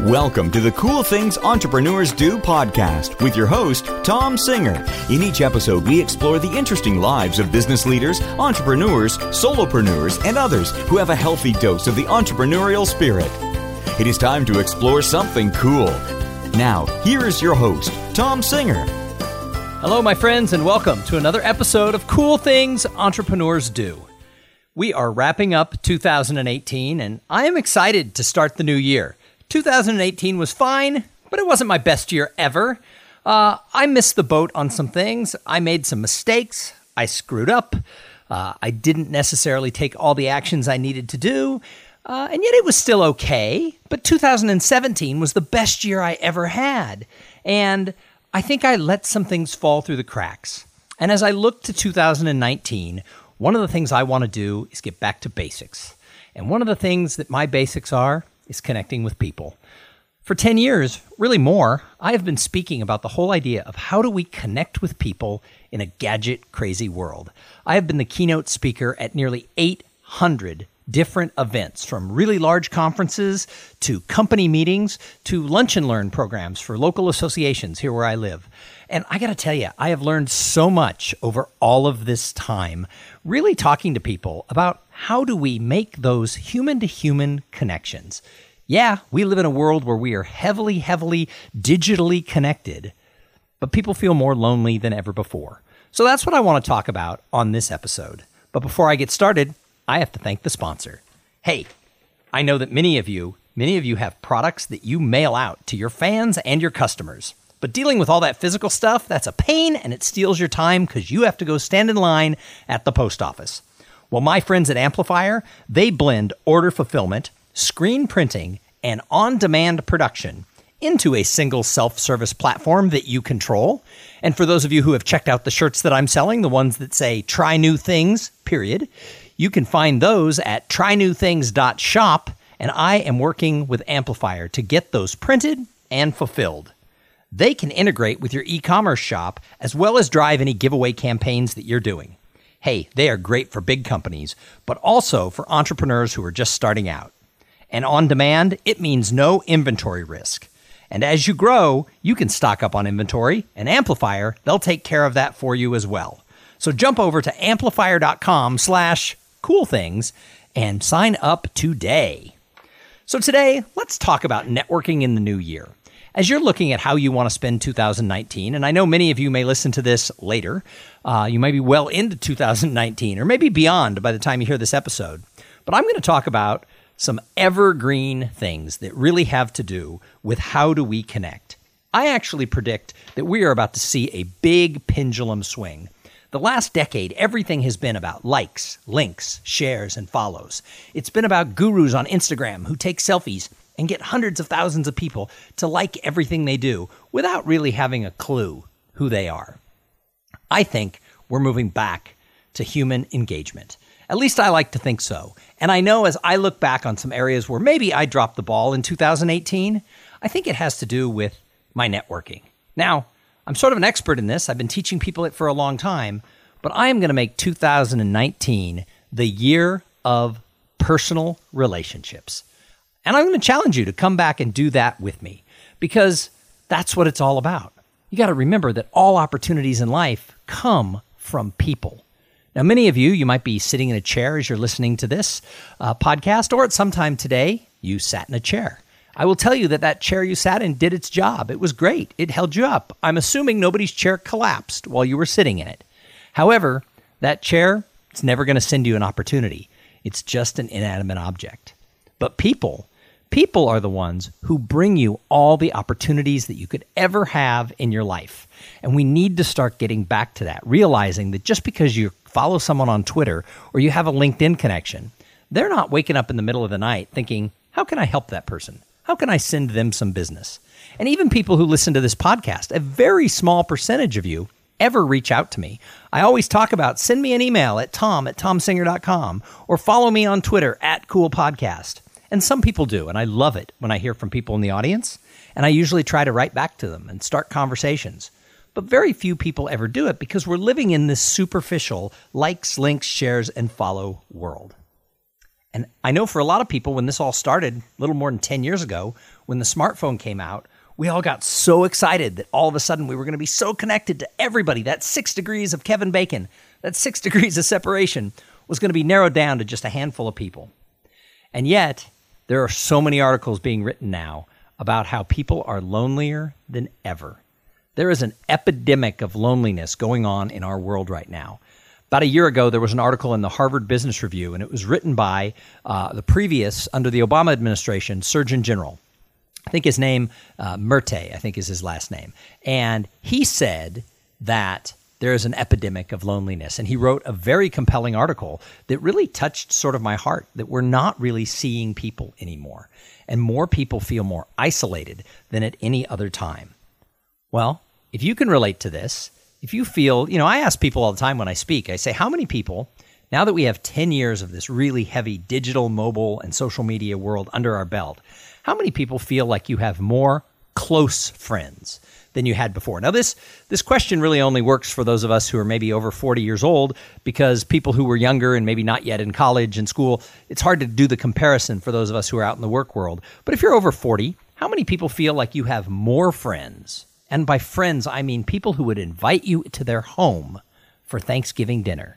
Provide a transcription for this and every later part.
Welcome to the Cool Things Entrepreneurs Do podcast with your host, Thom Singer. In each episode, we explore the interesting lives of business leaders, entrepreneurs, solopreneurs, and others who have a healthy dose of the entrepreneurial spirit. It is time to explore something cool. Now, here is your host, Thom Singer. Hello, my friends, and welcome to another episode of Cool Things Entrepreneurs Do. We are wrapping up 2018, and I am excited to start the new year. 2018 was fine, but it wasn't my best year ever. Uh, I missed the boat on some things. I made some mistakes. I screwed up. Uh, I didn't necessarily take all the actions I needed to do. Uh, and yet it was still okay. But 2017 was the best year I ever had. And I think I let some things fall through the cracks. And as I look to 2019, one of the things I want to do is get back to basics. And one of the things that my basics are is connecting with people. For 10 years, really more, I have been speaking about the whole idea of how do we connect with people in a gadget crazy world. I have been the keynote speaker at nearly 800 different events from really large conferences to company meetings to lunch and learn programs for local associations here where I live. And I got to tell you, I have learned so much over all of this time, really talking to people about how do we make those human to human connections. Yeah, we live in a world where we are heavily, heavily digitally connected, but people feel more lonely than ever before. So that's what I want to talk about on this episode. But before I get started, I have to thank the sponsor. Hey, I know that many of you, many of you have products that you mail out to your fans and your customers. But dealing with all that physical stuff, that's a pain and it steals your time because you have to go stand in line at the post office. Well, my friends at Amplifier, they blend order fulfillment, screen printing, and on demand production into a single self service platform that you control. And for those of you who have checked out the shirts that I'm selling, the ones that say try new things, period, you can find those at trynewthings.shop. And I am working with Amplifier to get those printed and fulfilled. They can integrate with your e commerce shop as well as drive any giveaway campaigns that you're doing. Hey, they are great for big companies, but also for entrepreneurs who are just starting out. And on demand, it means no inventory risk. And as you grow, you can stock up on inventory, and Amplifier, they'll take care of that for you as well. So jump over to amplifier.com slash cool things and sign up today. So today, let's talk about networking in the new year as you're looking at how you want to spend 2019, and I know many of you may listen to this later, uh, you might be well into 2019 or maybe beyond by the time you hear this episode. But I'm going to talk about some evergreen things that really have to do with how do we connect. I actually predict that we are about to see a big pendulum swing. The last decade, everything has been about likes, links, shares, and follows. It's been about gurus on Instagram who take selfies and get hundreds of thousands of people to like everything they do without really having a clue who they are. I think we're moving back to human engagement. At least I like to think so. And I know as I look back on some areas where maybe I dropped the ball in 2018, I think it has to do with my networking. Now, I'm sort of an expert in this. I've been teaching people it for a long time, but I am going to make 2019 the year of personal relationships. And I'm going to challenge you to come back and do that with me because that's what it's all about. You got to remember that all opportunities in life come from people. Now, many of you, you might be sitting in a chair as you're listening to this uh, podcast, or at some time today, you sat in a chair. I will tell you that that chair you sat in did its job. It was great. It held you up. I'm assuming nobody's chair collapsed while you were sitting in it. However, that chair, it's never going to send you an opportunity. It's just an inanimate object. But people, People are the ones who bring you all the opportunities that you could ever have in your life. And we need to start getting back to that, realizing that just because you follow someone on Twitter or you have a LinkedIn connection, they're not waking up in the middle of the night thinking, how can I help that person? How can I send them some business? And even people who listen to this podcast, a very small percentage of you ever reach out to me. I always talk about send me an email at thom at thomsinger.com or follow me on Twitter at cool podcast. And some people do, and I love it when I hear from people in the audience. And I usually try to write back to them and start conversations. But very few people ever do it because we're living in this superficial likes, links, shares, and follow world. And I know for a lot of people, when this all started a little more than 10 years ago, when the smartphone came out, we all got so excited that all of a sudden we were going to be so connected to everybody. That six degrees of Kevin Bacon, that six degrees of separation was going to be narrowed down to just a handful of people. And yet, there are so many articles being written now about how people are lonelier than ever. There is an epidemic of loneliness going on in our world right now. About a year ago, there was an article in the Harvard Business Review, and it was written by uh, the previous, under the Obama administration, Surgeon General. I think his name, uh, Murthy, I think is his last name. And he said that there is an epidemic of loneliness. And he wrote a very compelling article that really touched sort of my heart that we're not really seeing people anymore. And more people feel more isolated than at any other time. Well, if you can relate to this, if you feel, you know, I ask people all the time when I speak, I say, how many people, now that we have 10 years of this really heavy digital, mobile, and social media world under our belt, how many people feel like you have more close friends than you had before? Now, this, this question really only works for those of us who are maybe over 40 years old because people who were younger and maybe not yet in college and school, it's hard to do the comparison for those of us who are out in the work world. But if you're over 40, how many people feel like you have more friends and by friends, I mean people who would invite you to their home for Thanksgiving dinner.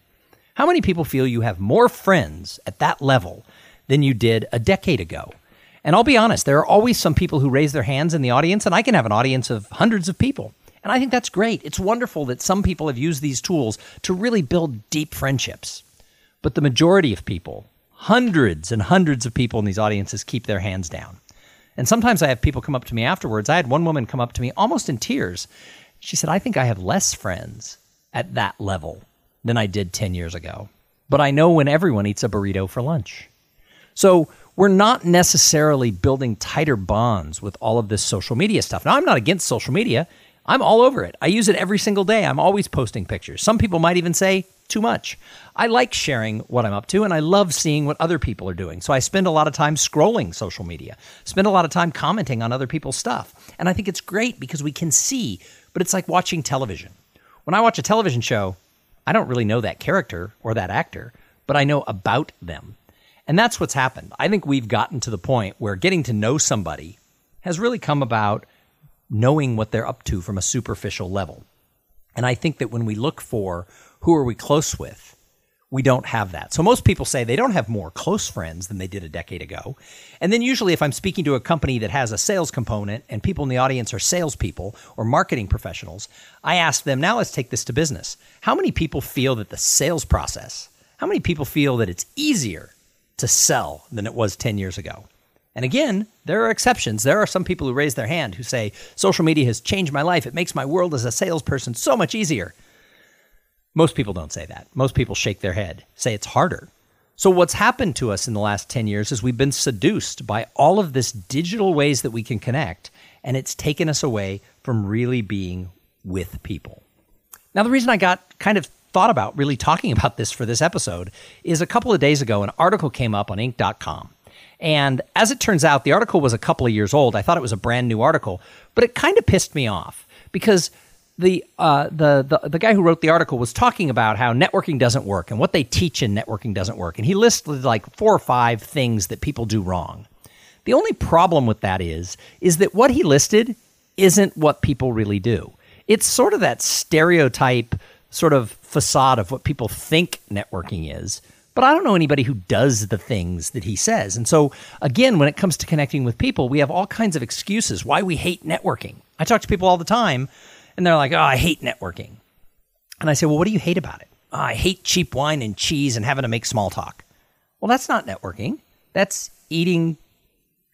How many people feel you have more friends at that level than you did a decade ago? And I'll be honest, there are always some people who raise their hands in the audience, and I can have an audience of hundreds of people. And I think that's great. It's wonderful that some people have used these tools to really build deep friendships. But the majority of people, hundreds and hundreds of people in these audiences, keep their hands down. And sometimes I have people come up to me afterwards. I had one woman come up to me almost in tears. She said, I think I have less friends at that level than I did 10 years ago. But I know when everyone eats a burrito for lunch. So we're not necessarily building tighter bonds with all of this social media stuff. Now, I'm not against social media. I'm all over it. I use it every single day. I'm always posting pictures. Some people might even say too much. I like sharing what I'm up to and I love seeing what other people are doing. So I spend a lot of time scrolling social media, spend a lot of time commenting on other people's stuff. And I think it's great because we can see, but it's like watching television. When I watch a television show, I don't really know that character or that actor, but I know about them. And that's what's happened. I think we've gotten to the point where getting to know somebody has really come about knowing what they're up to from a superficial level. And I think that when we look for who are we close with, we don't have that. So most people say they don't have more close friends than they did a decade ago. And then usually if I'm speaking to a company that has a sales component and people in the audience are salespeople or marketing professionals, I ask them, now let's take this to business. How many people feel that the sales process, how many people feel that it's easier to sell than it was 10 years ago? And again, there are exceptions. There are some people who raise their hand who say, social media has changed my life. It makes my world as a salesperson so much easier. Most people don't say that. Most people shake their head, say it's harder. So, what's happened to us in the last 10 years is we've been seduced by all of this digital ways that we can connect, and it's taken us away from really being with people. Now, the reason I got kind of thought about really talking about this for this episode is a couple of days ago, an article came up on Inc.com and as it turns out, the article was a couple of years old. I thought it was a brand new article, but it kind of pissed me off because the, uh, the, the, the guy who wrote the article was talking about how networking doesn't work and what they teach in networking doesn't work. And he listed like four or five things that people do wrong. The only problem with that is, is that what he listed isn't what people really do. It's sort of that stereotype sort of facade of what people think networking is but I don't know anybody who does the things that he says. And so, again, when it comes to connecting with people, we have all kinds of excuses why we hate networking. I talk to people all the time, and they're like, oh, I hate networking. And I say, well, what do you hate about it? Oh, I hate cheap wine and cheese and having to make small talk. Well, that's not networking. That's eating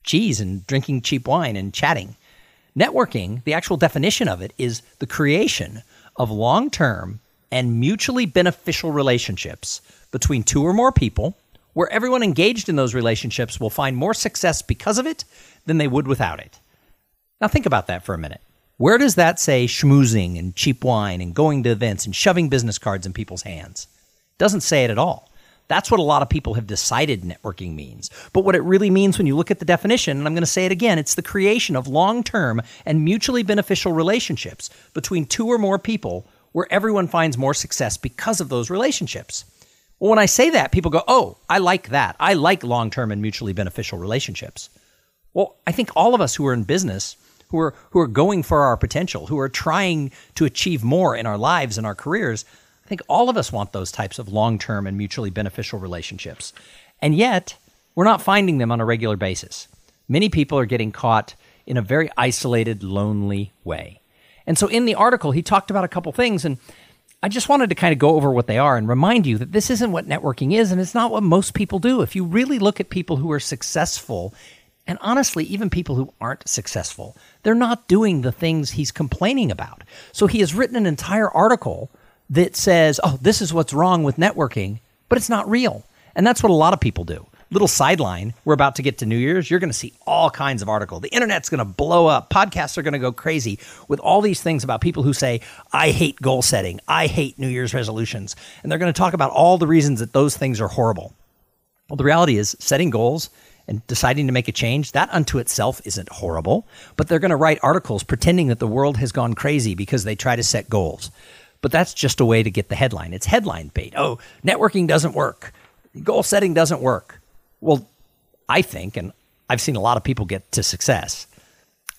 cheese and drinking cheap wine and chatting. Networking, the actual definition of it, is the creation of long term and mutually beneficial relationships between two or more people where everyone engaged in those relationships will find more success because of it than they would without it. Now, think about that for a minute. Where does that say schmoozing and cheap wine and going to events and shoving business cards in people's hands? Doesn't say it at all. That's what a lot of people have decided networking means. But what it really means when you look at the definition, and I'm going to say it again, it's the creation of long term and mutually beneficial relationships between two or more people where everyone finds more success because of those relationships. Well, when I say that, people go, oh, I like that. I like long term and mutually beneficial relationships. Well, I think all of us who are in business, who are, who are going for our potential, who are trying to achieve more in our lives and our careers, I think all of us want those types of long term and mutually beneficial relationships. And yet, we're not finding them on a regular basis. Many people are getting caught in a very isolated, lonely way. And so in the article, he talked about a couple things, and I just wanted to kind of go over what they are and remind you that this isn't what networking is, and it's not what most people do. If you really look at people who are successful, and honestly, even people who aren't successful, they're not doing the things he's complaining about. So he has written an entire article that says, oh, this is what's wrong with networking, but it's not real. And that's what a lot of people do little sideline we're about to get to new year's you're going to see all kinds of articles the internet's going to blow up. Podcasts are going to go crazy with all these things about people who say i hate goal setting. I hate new year's resolutions. And they're going to talk about all the reasons that those things are horrible. Well the reality is setting goals and deciding to make a change that unto itself isn't horrible but they're going to write articles pretending that the world has gone crazy because they try to set goals. But that's just a way to get the headline. It's headline bait. Oh networking doesn't work. Goal setting doesn't work well, I think, and I've seen a lot of people get to success,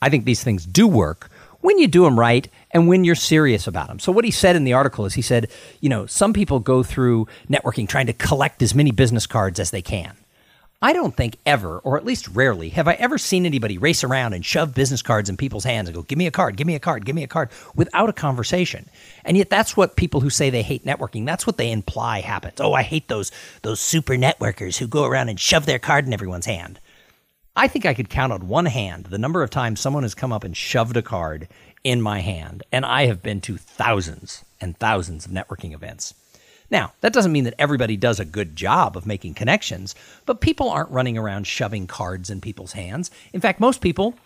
I think these things do work when you do them right and when you're serious about them. So, what he said in the article is he said, you know, some people go through networking trying to collect as many business cards as they can. I don't think ever, or at least rarely, have I ever seen anybody race around and shove business cards in people's hands and go, give me a card, give me a card, give me a card, without a conversation. And yet that's what people who say they hate networking, that's what they imply happens. Oh, I hate those those super networkers who go around and shove their card in everyone's hand. I think I could count on one hand the number of times someone has come up and shoved a card in my hand, and I have been to thousands and thousands of networking events. Now, that doesn't mean that everybody does a good job of making connections, but people aren't running around shoving cards in people's hands. In fact, most people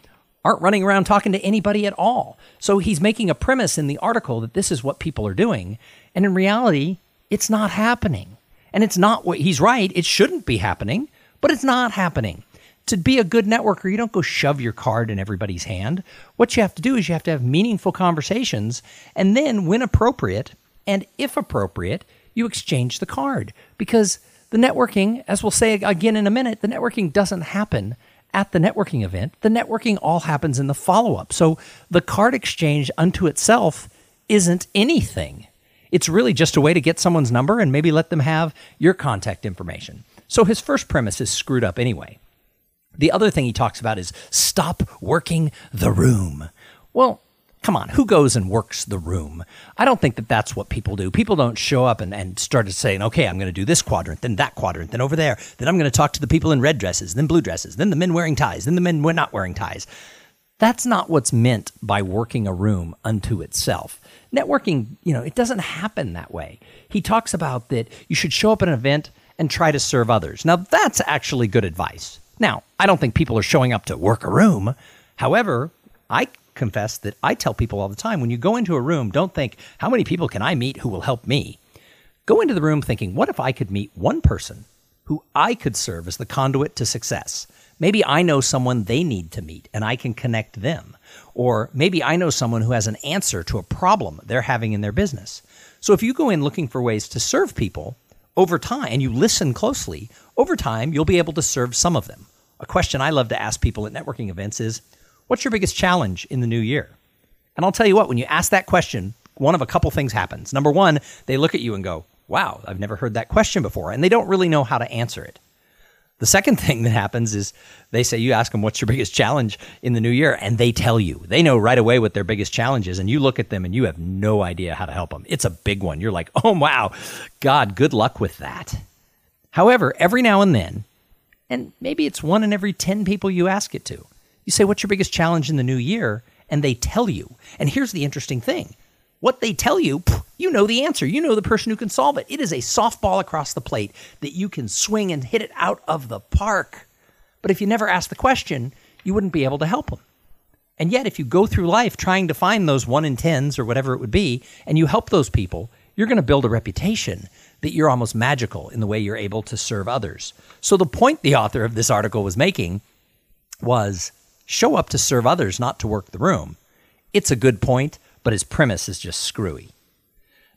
aren't running around talking to anybody at all. So he's making a premise in the article that this is what people are doing. And in reality, it's not happening. And it's not what he's right. It shouldn't be happening, but it's not happening. To be a good networker, you don't go shove your card in everybody's hand. What you have to do is you have to have meaningful conversations and then, when appropriate, and if appropriate, you exchange the card because the networking, as we'll say again in a minute, the networking doesn't happen at the networking event. The networking all happens in the follow up. So the card exchange unto itself isn't anything. It's really just a way to get someone's number and maybe let them have your contact information. So his first premise is screwed up anyway. The other thing he talks about is stop working the room. Well, come on, who goes and works the room? I don't think that that's what people do. People don't show up and, and start saying, okay, I'm going to do this quadrant, then that quadrant, then over there, then I'm going to talk to the people in red dresses, then blue dresses, then the men wearing ties, then the men not wearing ties. That's not what's meant by working a room unto itself. Networking, you know, it doesn't happen that way. He talks about that you should show up at an event and try to serve others. Now, that's actually good advice. Now, I don't think people are showing up to work a room. However, I confess that I tell people all the time when you go into a room, don't think, how many people can I meet who will help me? Go into the room thinking, what if I could meet one person who I could serve as the conduit to success? Maybe I know someone they need to meet and I can connect them. Or maybe I know someone who has an answer to a problem they're having in their business. So if you go in looking for ways to serve people over time and you listen closely, over time you'll be able to serve some of them. A question I love to ask people at networking events is What's your biggest challenge in the new year? And I'll tell you what, when you ask that question, one of a couple things happens. Number one, they look at you and go, wow, I've never heard that question before. And they don't really know how to answer it. The second thing that happens is they say, you ask them, what's your biggest challenge in the new year? And they tell you. They know right away what their biggest challenge is. And you look at them and you have no idea how to help them. It's a big one. You're like, oh, wow, God, good luck with that. However, every now and then, and maybe it's one in every 10 people you ask it to, you say, What's your biggest challenge in the new year? And they tell you. And here's the interesting thing what they tell you, you know the answer. You know the person who can solve it. It is a softball across the plate that you can swing and hit it out of the park. But if you never ask the question, you wouldn't be able to help them. And yet, if you go through life trying to find those one in tens or whatever it would be, and you help those people, you're going to build a reputation that you're almost magical in the way you're able to serve others. So, the point the author of this article was making was show up to serve others, not to work the room. It's a good point, but his premise is just screwy.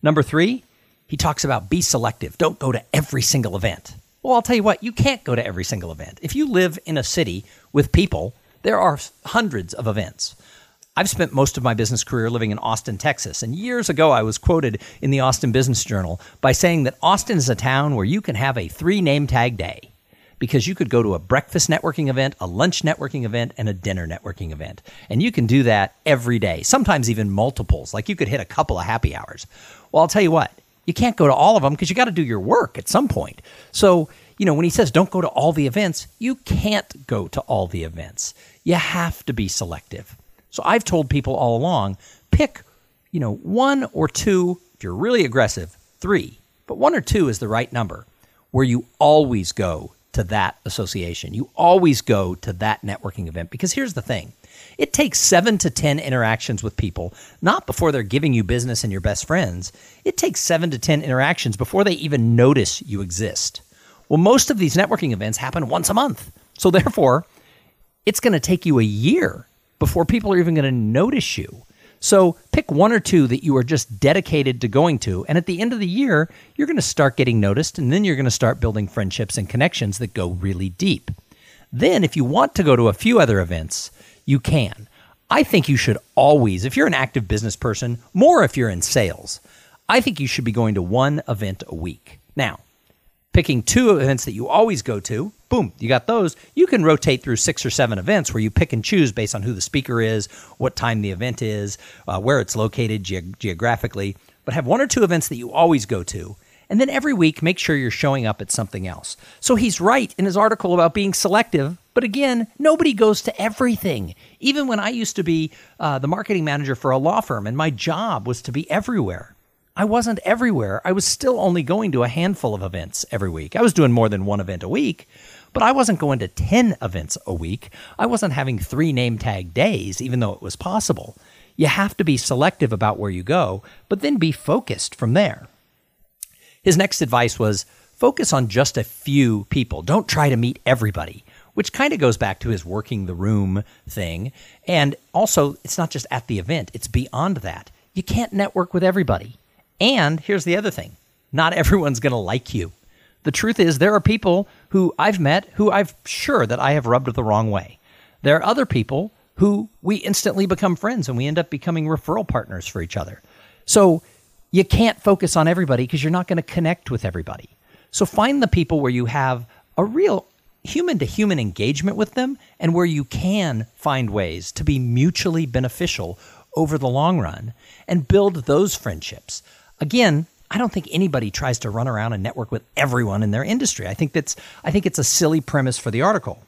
Number three, he talks about be selective. Don't go to every single event. Well, I'll tell you what, you can't go to every single event. If you live in a city with people, there are hundreds of events. I've spent most of my business career living in Austin, Texas, and years ago I was quoted in the Austin Business Journal by saying that Austin is a town where you can have a three name tag day because you could go to a breakfast networking event, a lunch networking event, and a dinner networking event. And you can do that every day, sometimes even multiples. Like you could hit a couple of happy hours. Well, I'll tell you what, you can't go to all of them because you got to do your work at some point. So, you know, when he says don't go to all the events, you can't go to all the events. You have to be selective. So I've told people all along pick, you know, one or two, if you're really aggressive, three, but one or two is the right number where you always go to that association. You always go to that networking event because here's the thing it takes seven to 10 interactions with people, not before they're giving you business and your best friends. It takes seven to 10 interactions before they even notice you exist. Well, most of these networking events happen once a month. So, therefore, it's going to take you a year before people are even going to notice you. So pick one or two that you are just dedicated to going to. And at the end of the year, you're going to start getting noticed. And then you're going to start building friendships and connections that go really deep. Then, if you want to go to a few other events, you can. I think you should always, if you're an active business person, more if you're in sales, I think you should be going to one event a week. Now, picking two events that you always go to, boom, you got those. You can rotate through six or seven events where you pick and choose based on who the speaker is, what time the event is, uh, where it's located ge- geographically. But have one or two events that you always go to. And then every week, make sure you're showing up at something else. So he's right in his article about being selective. But again, nobody goes to everything. Even when I used to be uh, the marketing manager for a law firm and my job was to be everywhere. I wasn't everywhere. I was still only going to a handful of events every week. I was doing more than one event a week, but I wasn't going to 10 events a week. I wasn't having three name tag days, even though it was possible. You have to be selective about where you go, but then be focused from there. His next advice was focus on just a few people. Don't try to meet everybody, which kind of goes back to his working the room thing. And also, it's not just at the event, it's beyond that. You can't network with everybody. And here's the other thing not everyone's going to like you. The truth is, there are people who I've met who I'm sure that I have rubbed the wrong way. There are other people who we instantly become friends and we end up becoming referral partners for each other. So you can't focus on everybody because you're not going to connect with everybody. So find the people where you have a real human to human engagement with them and where you can find ways to be mutually beneficial over the long run and build those friendships. Again, I don't think anybody tries to run around and network with everyone in their industry. I think that's I think it's a silly premise for the article.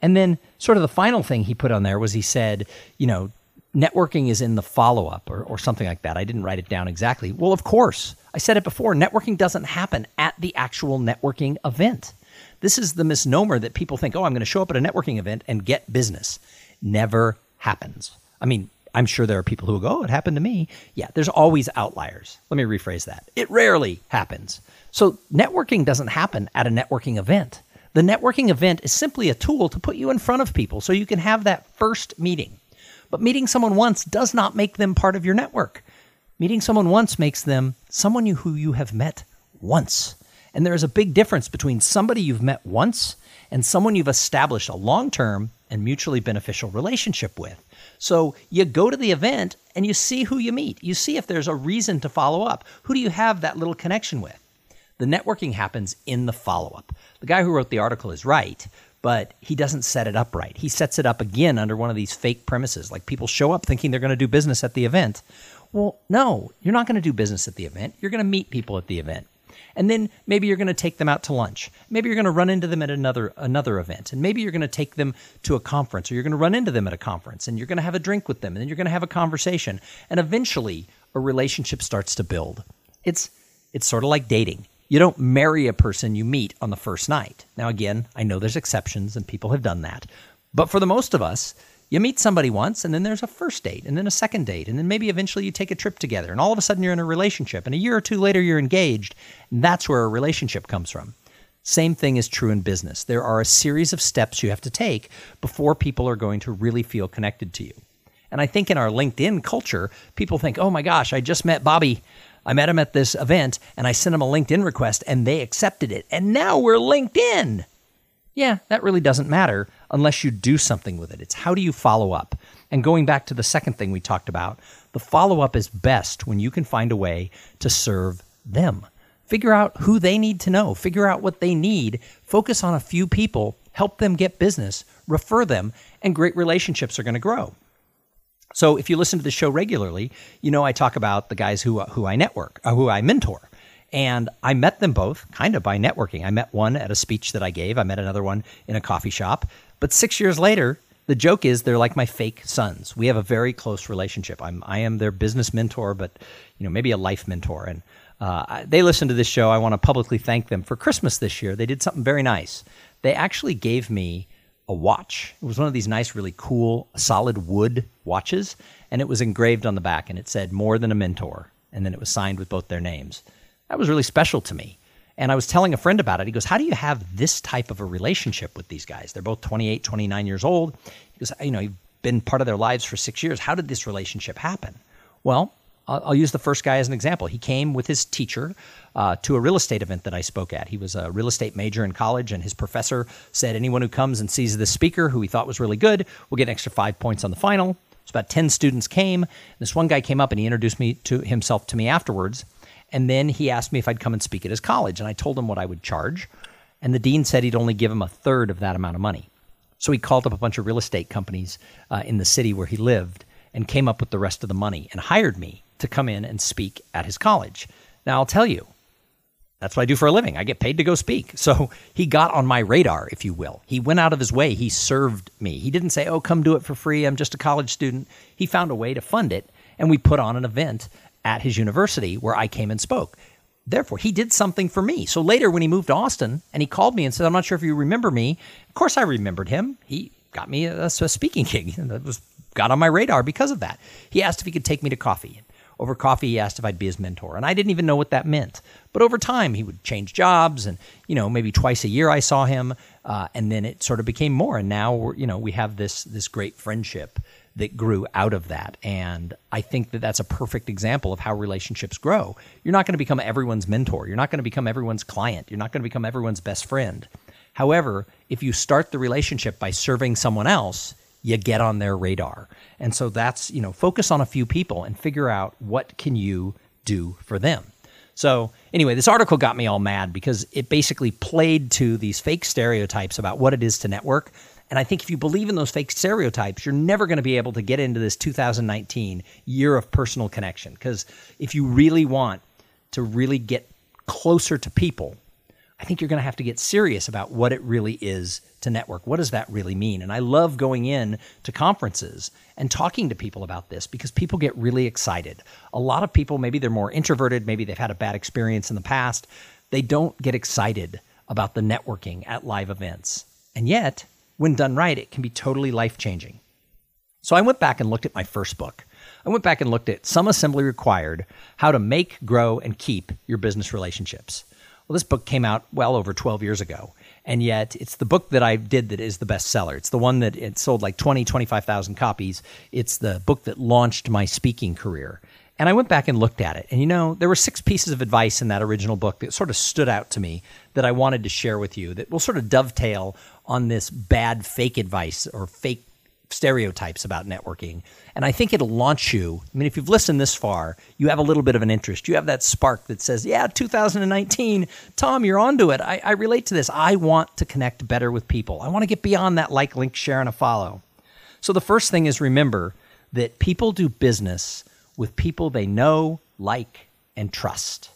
And then sort of the final thing he put on there was he said, you know, networking is in the follow up or, or something like that. I didn't write it down exactly. Well, of course. I said it before networking doesn't happen at the actual networking event. This is the misnomer that people think, oh, I'm going to show up at a networking event and get business. Never happens. I mean, I'm sure there are people who go, oh, it happened to me. Yeah, there's always outliers. Let me rephrase that. It rarely happens. So networking doesn't happen at a networking event. The networking event is simply a tool to put you in front of people so you can have that first meeting. But meeting someone once does not make them part of your network. Meeting someone once makes them someone who you have met once. And there is a big difference between somebody you've met once and someone you've established a long term and mutually beneficial relationship with. So you go to the event and you see who you meet. You see if there's a reason to follow up. Who do you have that little connection with? The networking happens in the follow up. The guy who wrote the article is right, but he doesn't set it up right. He sets it up again under one of these fake premises. Like people show up thinking they're going to do business at the event. Well, no, you're not going to do business at the event. You're going to meet people at the event and then maybe you're going to take them out to lunch. Maybe you're going to run into them at another another event, and maybe you're going to take them to a conference, or you're going to run into them at a conference, and you're going to have a drink with them, and then you're going to have a conversation, and eventually a relationship starts to build. It's it's sort of like dating. You don't marry a person you meet on the first night. Now, again, I know there's exceptions, and people have done that, but for the most of us, you meet somebody once, and then there's a first date, and then a second date, and then maybe eventually you take a trip together, and all of a sudden you're in a relationship, and a year or two later you're engaged. And that's where a relationship comes from. Same thing is true in business. There are a series of steps you have to take before people are going to really feel connected to you. And I think in our LinkedIn culture, people think, oh my gosh, I just met Bobby. I met him at this event and I sent him a LinkedIn request and they accepted it. And now we're LinkedIn. Yeah, that really doesn't matter unless you do something with it. It's how do you follow up? And going back to the second thing we talked about, the follow up is best when you can find a way to serve them. Figure out who they need to know, figure out what they need, focus on a few people, help them get business, refer them, and great relationships are going to grow. So if you listen to the show regularly, you know I talk about the guys who who I network, uh, who I mentor. And I met them both kind of by networking. I met one at a speech that I gave. I met another one in a coffee shop. But 6 years later, the joke is they're like my fake sons. We have a very close relationship. I'm I am their business mentor, but you know, maybe a life mentor and uh, they listen to this show. I want to publicly thank them for Christmas this year. They did something very nice. They actually gave me a watch. It was one of these nice, really cool, solid wood watches, and it was engraved on the back, and it said "More than a mentor," and then it was signed with both their names. That was really special to me. And I was telling a friend about it. He goes, How do you have this type of a relationship with these guys? They're both 28, 29 years old. He goes, You know, you've been part of their lives for six years. How did this relationship happen? Well, I'll, use the first guy as an example. He came with his teacher uh, to a real estate event that I spoke at. He was a real estate major in college, and his professor said anyone who comes and sees the speaker who he thought was really good will get an extra five points on the final. So about 10 students came. This one guy came up and he introduced me to himself to me afterwards. And then he asked me if I'd come and speak at his college. And I told him what I would charge. And the dean said he'd only give him a third of that amount of money. So he called up a bunch of real estate companies uh, in the city where he lived and came up with the rest of the money and hired me to come in and speak at his college. Now, I'll tell you, that's what I do for a living. I get paid to go speak. So he got on my radar, if you will. He went out of his way. He served me. He didn't say, oh, come do it for free. I'm just a college student. He found a way to fund it. And we put on an event at his university where I came and spoke. Therefore, he did something for me. So later, when he moved to Austin and he called me and said, I'm not sure if you remember me, of course I remembered him. He got me a, a speaking gig. That was got on my radar because of that. He asked if he could take me to coffee. Over coffee, he asked if I'd be his mentor, and I didn't even know what that meant. But over time, he would change jobs, and you know, maybe twice a year I saw him, uh, and then it sort of became more. And now, you know, we have this this great friendship that grew out of that. And I think that that's a perfect example of how relationships grow. You're not going to become everyone's mentor. You're not going to become everyone's client. You're not going to become everyone's best friend. However, if you start the relationship by serving someone else, you get on their radar. And so that's, you know, focus on a few people and figure out what can you do for them. So, anyway, this article got me all mad because it basically played to these fake stereotypes about what it is to network. And I think if you believe in those fake stereotypes, you're never going to be able to get into this 2019 year of personal connection. Because if you really want to really get closer to people, I think you're going to have to get serious about what it really is to network. What does that really mean? And I love going in to conferences and talking to people about this because people get really excited. A lot of people, maybe they're more introverted, maybe they've had a bad experience in the past, they don't get excited about the networking at live events. And yet, when done right, it can be totally life changing. So I went back and looked at my first book. I went back and looked at Some Assembly Required How to Make, Grow, and Keep Your Business Relationships. Well, this book came out well over 12 years ago, and yet it's the book that I did that is the bestseller. It's the one that it sold like 20, 25,000 copies. It's the book that launched my speaking career. And I went back and looked at it. And you know, there were six pieces of advice in that original book that sort of stood out to me that I wanted to share with you that will sort of dovetail on this bad fake advice or fake stereotypes about networking. And I think it'll launch you. I mean, if you've listened this far, you have a little bit of an interest. You have that spark that says, yeah, 2019, Thom, you're onto it. I, I relate to this. I want to connect better with people. I want to get beyond that like, link, share, and a follow. So the first thing is remember that people do business with people they know, like, and trust.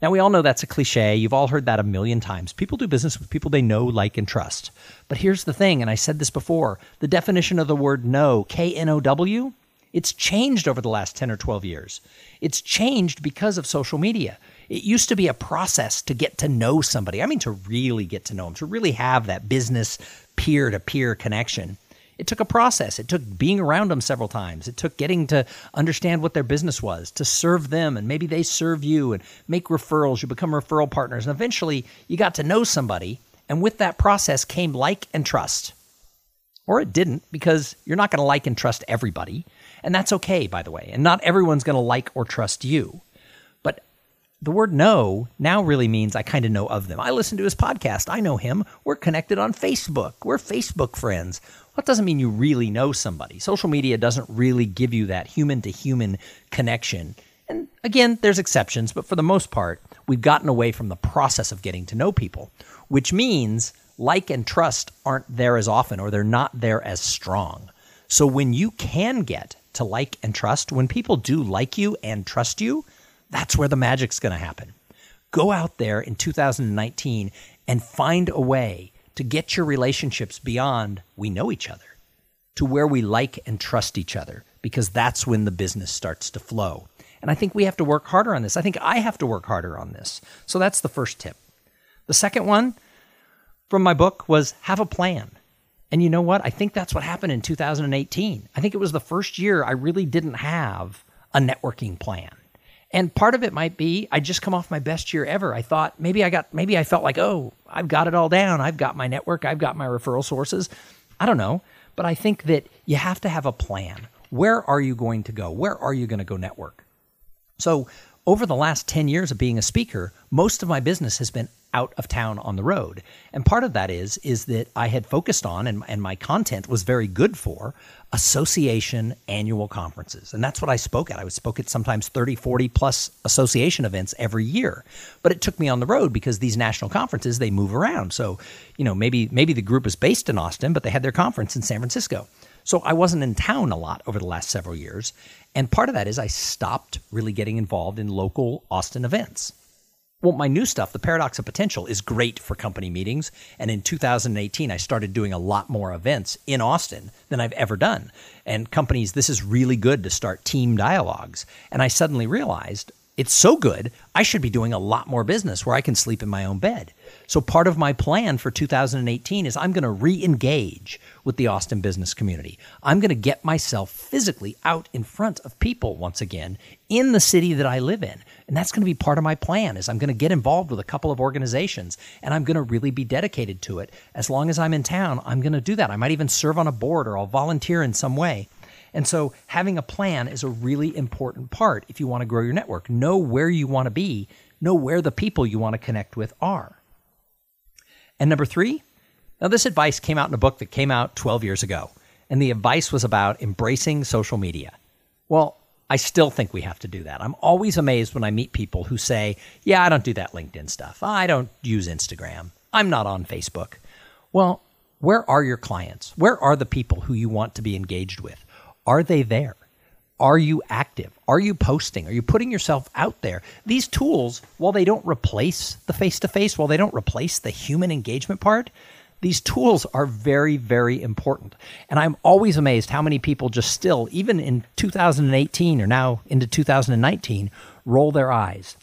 Now, we all know that's a cliche. You've all heard that a million times. People do business with people they know, like, and trust. But here's the thing, and I said this before the definition of the word know, K N O W, it's changed over the last 10 or 12 years. It's changed because of social media. It used to be a process to get to know somebody. I mean, to really get to know them, to really have that business peer to peer connection. It took a process. It took being around them several times. It took getting to understand what their business was, to serve them, and maybe they serve you and make referrals. You become referral partners. And eventually you got to know somebody. And with that process came like and trust. Or it didn't, because you're not going to like and trust everybody. And that's okay, by the way. And not everyone's going to like or trust you. The word know now really means I kind of know of them. I listen to his podcast. I know him. We're connected on Facebook. We're Facebook friends. That doesn't mean you really know somebody. Social media doesn't really give you that human to human connection. And again, there's exceptions, but for the most part, we've gotten away from the process of getting to know people, which means like and trust aren't there as often or they're not there as strong. So when you can get to like and trust, when people do like you and trust you, that's where the magic's going to happen. Go out there in 2019 and find a way to get your relationships beyond we know each other to where we like and trust each other because that's when the business starts to flow. And I think we have to work harder on this. I think I have to work harder on this. So that's the first tip. The second one from my book was have a plan. And you know what? I think that's what happened in 2018. I think it was the first year I really didn't have a networking plan. And part of it might be I just come off my best year ever. I thought maybe I got maybe I felt like, "Oh, I've got it all down. I've got my network, I've got my referral sources." I don't know, but I think that you have to have a plan. Where are you going to go? Where are you going to go network? So, over the last 10 years of being a speaker, most of my business has been out of town on the road. And part of that is is that I had focused on and, and my content was very good for association annual conferences. And that's what I spoke at. I would spoke at sometimes 30, 40 plus association events every year. But it took me on the road because these national conferences they move around. So, you know, maybe maybe the group is based in Austin, but they had their conference in San Francisco. So I wasn't in town a lot over the last several years. And part of that is I stopped really getting involved in local Austin events. Well, my new stuff, The Paradox of Potential, is great for company meetings. And in 2018, I started doing a lot more events in Austin than I've ever done. And companies, this is really good to start team dialogues. And I suddenly realized it's so good, I should be doing a lot more business where I can sleep in my own bed. So part of my plan for 2018 is I'm going to re-engage with the Austin business community. I'm going to get myself physically out in front of people once again in the city that I live in. And that's going to be part of my plan is I'm going to get involved with a couple of organizations and I'm going to really be dedicated to it. As long as I'm in town, I'm going to do that. I might even serve on a board or I'll volunteer in some way. And so having a plan is a really important part if you want to grow your network. Know where you want to be, know where the people you want to connect with are. And number three, now this advice came out in a book that came out 12 years ago, and the advice was about embracing social media. Well, I still think we have to do that. I'm always amazed when I meet people who say, Yeah, I don't do that LinkedIn stuff. I don't use Instagram. I'm not on Facebook. Well, where are your clients? Where are the people who you want to be engaged with? Are they there? Are you active? Are you posting? Are you putting yourself out there? These tools, while they don't replace the face to face, while they don't replace the human engagement part, these tools are very, very important. And I'm always amazed how many people just still, even in 2018 or now into 2019, roll their eyes.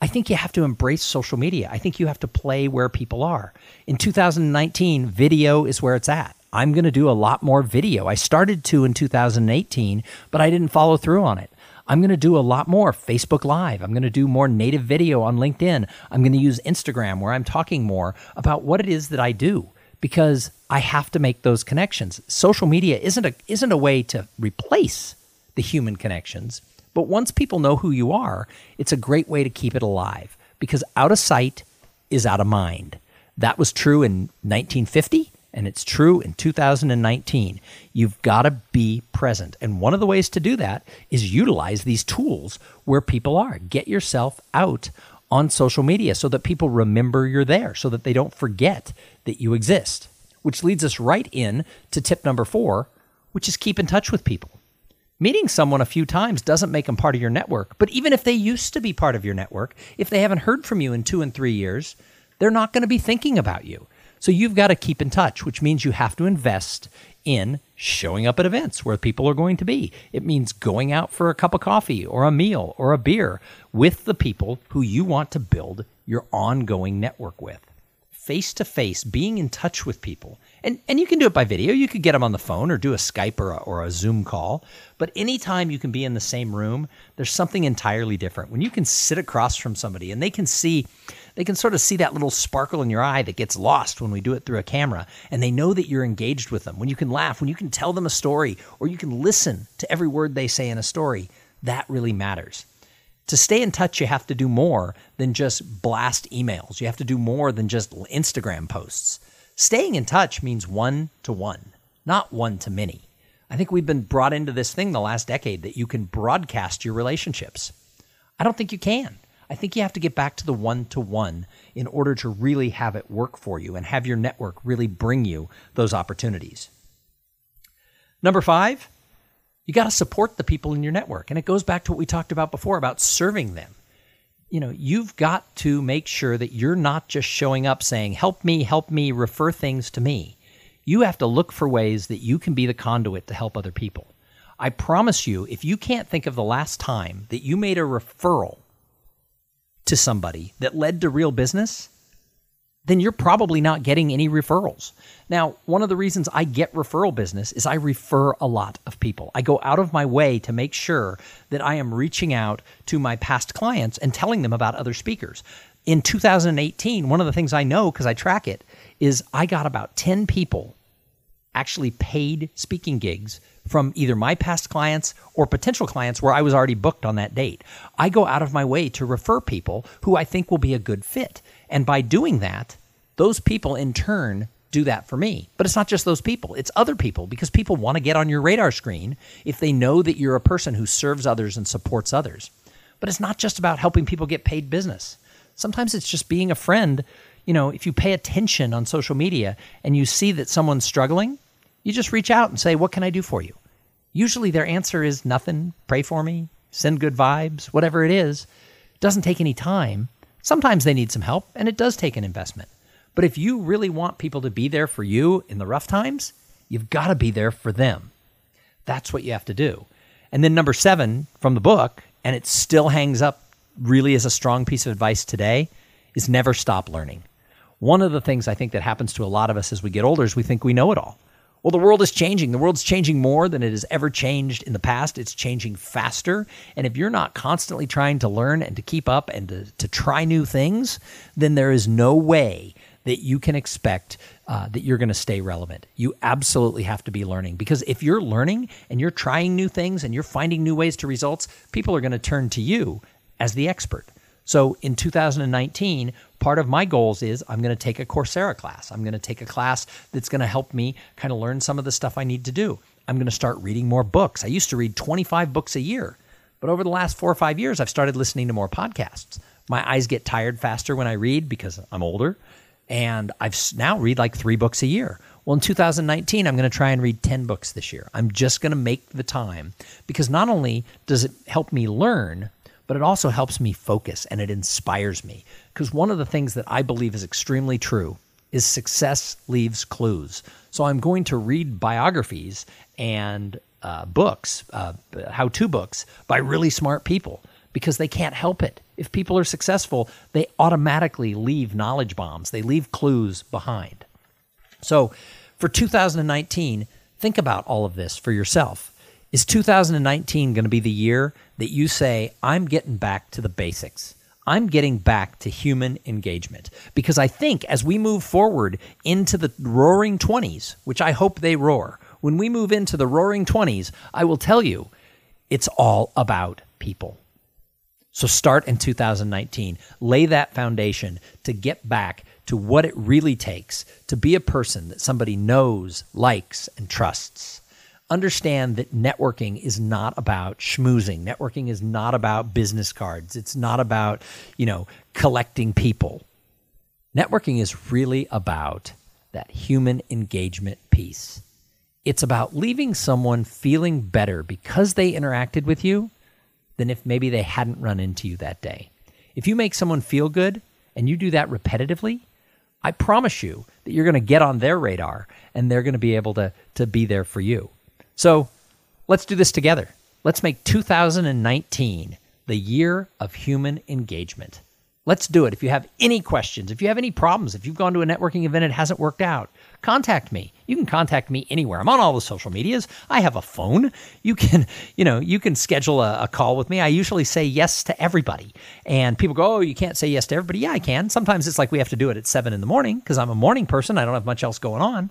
I think you have to embrace social media. I think you have to play where people are. In 2019, video is where it's at. I'm going to do a lot more video. I started to in 2018, but I didn't follow through on it. I'm going to do a lot more Facebook Live. I'm going to do more native video on LinkedIn. I'm going to use Instagram where I'm talking more about what it is that I do because I have to make those connections. Social media isn't a isn't a way to replace the human connections, but once people know who you are, it's a great way to keep it alive because out of sight is out of mind. That was true in 1950 and it's true in 2019. You've got to be present. And one of the ways to do that is utilize these tools where people are. Get yourself out on social media so that people remember you're there, so that they don't forget that you exist. Which leads us right in to tip number four, which is keep in touch with people. Meeting someone a few times doesn't make them part of your network, but even if they used to be part of your network, if they haven't heard from you in two and three years, they're not going to be thinking about you. So you've got to keep in touch, which means you have to invest in showing up at events where people are going to be. It means going out for a cup of coffee or a meal or a beer with the people who you want to build your ongoing network with. Face to face, being in touch with people. And, and you can do it by video. You could get them on the phone or do a Skype or a, or a Zoom call. But anytime you can be in the same room, there's something entirely different. When you can sit across from somebody and they can see they can sort of see that little sparkle in your eye that gets lost when we do it through a camera. And they know that you're engaged with them. When you can laugh, when you can tell them a story, or you can listen to every word they say in a story, that really matters. To stay in touch, you have to do more than just blast emails. You have to do more than just Instagram posts. Staying in touch means one to one, not one to many. I think we've been brought into this thing the last decade that you can broadcast your relationships. I don't think you can. I think you have to get back to the one to one in order to really have it work for you and have your network really bring you those opportunities. Number five, you got to support the people in your network. And it goes back to what we talked about before about serving them. You know, you've got to make sure that you're not just showing up saying, help me, help me, refer things to me. You have to look for ways that you can be the conduit to help other people. I promise you, if you can't think of the last time that you made a referral to somebody that led to real business, then you're probably not getting any referrals. Now, one of the reasons I get referral business is I refer a lot of people. I go out of my way to make sure that I am reaching out to my past clients and telling them about other speakers. In 2018, one of the things I know because I track it is I got about 10 people actually paid speaking gigs from either my past clients or potential clients where I was already booked on that date. I go out of my way to refer people who I think will be a good fit. And by doing that, those people in turn do that for me. But it's not just those people, it's other people because people want to get on your radar screen if they know that you're a person who serves others and supports others. But it's not just about helping people get paid business. Sometimes it's just being a friend. You know, if you pay attention on social media and you see that someone's struggling, you just reach out and say, What can I do for you? Usually their answer is nothing, pray for me, send good vibes, whatever it is. It doesn't take any time. Sometimes they need some help, and it does take an investment. But if you really want people to be there for you in the rough times, you've got to be there for them. That's what you have to do. And then number seven from the book, and it still hangs up really as a strong piece of advice today, is never stop learning. One of the things I think that happens to a lot of us as we get older is we think we know it all. Well, the world is changing. The world's changing more than it has ever changed in the past. It's changing faster. And if you're not constantly trying to learn and to keep up and to, to try new things, then there is no way that you can expect uh, that you're going to stay relevant. You absolutely have to be learning because if you're learning and you're trying new things and you're finding new ways to results, people are going to turn to you as the expert. So in 2019, part of my goals is I'm going to take a Coursera class. I'm going to take a class that's going to help me kind of learn some of the stuff I need to do. I'm going to start reading more books. I used to read 25 books a year, but over the last four or five years, I've started listening to more podcasts. My eyes get tired faster when I read because I'm older, and I've now read like three books a year. Well, in 2019, I'm going to try and read 10 books this year. I'm just going to make the time because not only does it help me learn, but it also helps me focus and it inspires me. Because one of the things that I believe is extremely true is success leaves clues. So I'm going to read biographies and uh, books, uh, how to books by really smart people because they can't help it. If people are successful, they automatically leave knowledge bombs, they leave clues behind. So for 2019, think about all of this for yourself. Is 2019 going to be the year that you say, I'm getting back to the basics? I'm getting back to human engagement. Because I think as we move forward into the roaring 20s, which I hope they roar, when we move into the roaring 20s, I will tell you it's all about people. So start in 2019. Lay that foundation to get back to what it really takes to be a person that somebody knows, likes, and trusts understand that networking is not about schmoozing. Networking is not about business cards. It's not about, you know, collecting people. Networking is really about that human engagement piece. It's about leaving someone feeling better because they interacted with you than if maybe they hadn't run into you that day. If you make someone feel good and you do that repetitively, I promise you that you're going to get on their radar and they're going to be able to, to be there for you. So let's do this together. Let's make 2019 the year of human engagement. Let's do it. If you have any questions, if you have any problems, if you've gone to a networking event and it hasn't worked out, contact me. You can contact me anywhere. I'm on all the social medias. I have a phone. You can, you know, you can schedule a, a, call with me. I usually say yes to everybody. And people go, "Oh, you can't say yes to everybody." Yeah, I can. Sometimes it's like we have to do it at 7 in the morning because I'm a morning person. I don't have much else going on.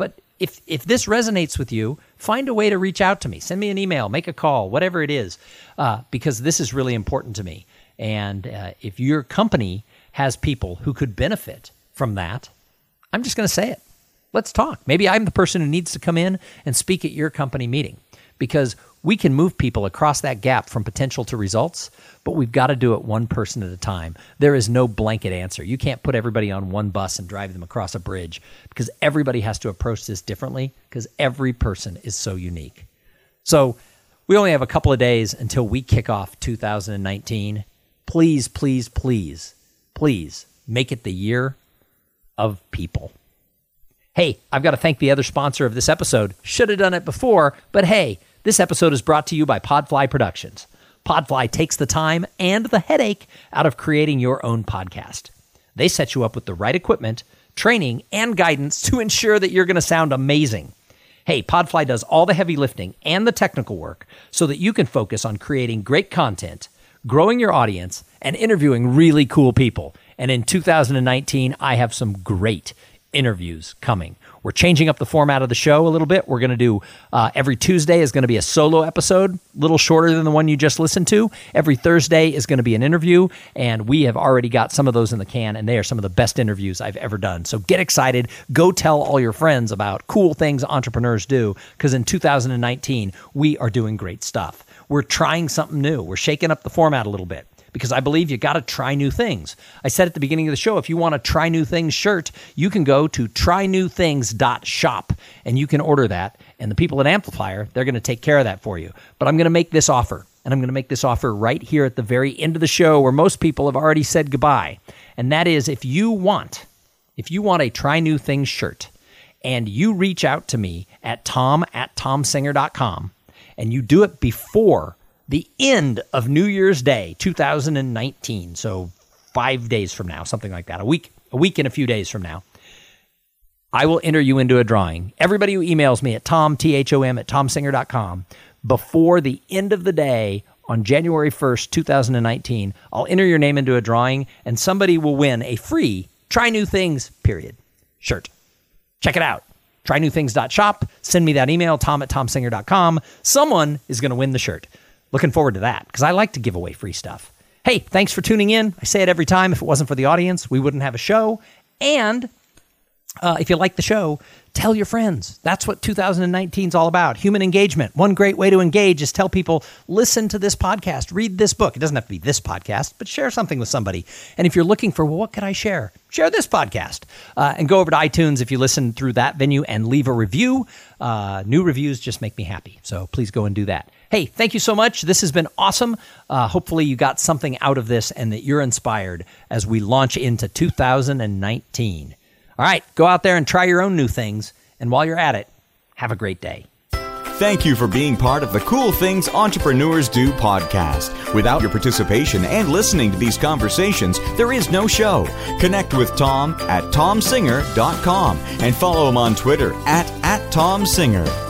But if if this resonates with you, find a way to reach out to me. Send me an email, make a call, whatever it is, uh, because this is really important to me. And uh, if your company has people who could benefit from that, I'm just going to say it. Let's talk. Maybe I'm the person who needs to come in and speak at your company meeting because we can move people across that gap from potential to results, but we've got to do it one person at a time. There is no blanket answer. You can't put everybody on one bus and drive them across a bridge because everybody has to approach this differently because every person is so unique. So, we only have a couple of days until we kick off 2019. Please, please, please, please make it the year of people. Hey, I've got to thank the other sponsor of this episode. Should have done it before, but hey, this episode is brought to you by Podfly Productions. Podfly takes the time and the headache out of creating your own podcast. They set you up with the right equipment, training, and guidance to ensure that you're going to sound amazing. Hey, Podfly does all the heavy lifting and the technical work so that you can focus on creating great content, growing your audience, and interviewing really cool people. And in 2019, I have some great interviews coming. We're changing up the format of the show a little bit. We're going to do uh, every Tuesday is going to be a solo episode, a little shorter than the one you just listened to. Every Thursday is going to be an interview, and we have already got some of those in the can, and they are some of the best interviews I've ever done. So get excited. Go tell all your friends about cool things entrepreneurs do, because in 2019, we are doing great stuff. We're trying something new, we're shaking up the format a little bit because I believe you got to try new things. I said at the beginning of the show, if you want a try new things shirt, you can go to trynewthings.shop and you can order that. And the people at Amplifier, they're going to take care of that for you. But I'm going to make this offer. And I'm going to make this offer right here at the very end of the show where most people have already said goodbye. And that is if you want, if you want a try new things shirt and you reach out to me at thom at thomsinger.com and you do it before the end of New Year's Day 2019. So five days from now, something like that, a week, a week and a few days from now. I will enter you into a drawing. Everybody who emails me at thom, T-H-O-M, at thomsinger.com before the end of the day on January 1st, 2019, I'll enter your name into a drawing and somebody will win a free Try New Things, period, shirt. Check it out. TryNewThings.shop. Send me that email, thom at thomsinger.com. Someone is going to win the shirt. Looking forward to that because I like to give away free stuff. Hey, thanks for tuning in. I say it every time. If it wasn't for the audience, we wouldn't have a show. And uh, if you like the show, tell your friends. That's what 2019 is all about human engagement. One great way to engage is tell people, listen to this podcast, read this book. It doesn't have to be this podcast, but share something with somebody. And if you're looking for, well, what could I share? Share this podcast uh, and go over to iTunes if you listen through that venue and leave a review. Uh, new reviews just make me happy. So please go and do that. Hey, thank you so much. This has been awesome. Uh, hopefully, you got something out of this and that you're inspired as we launch into 2019. All right, go out there and try your own new things. And while you're at it, have a great day. Thank you for being part of the Cool Things Entrepreneurs Do podcast. Without your participation and listening to these conversations, there is no show. Connect with Thom at thomsinger.com and follow him on Twitter at, at thomsinger.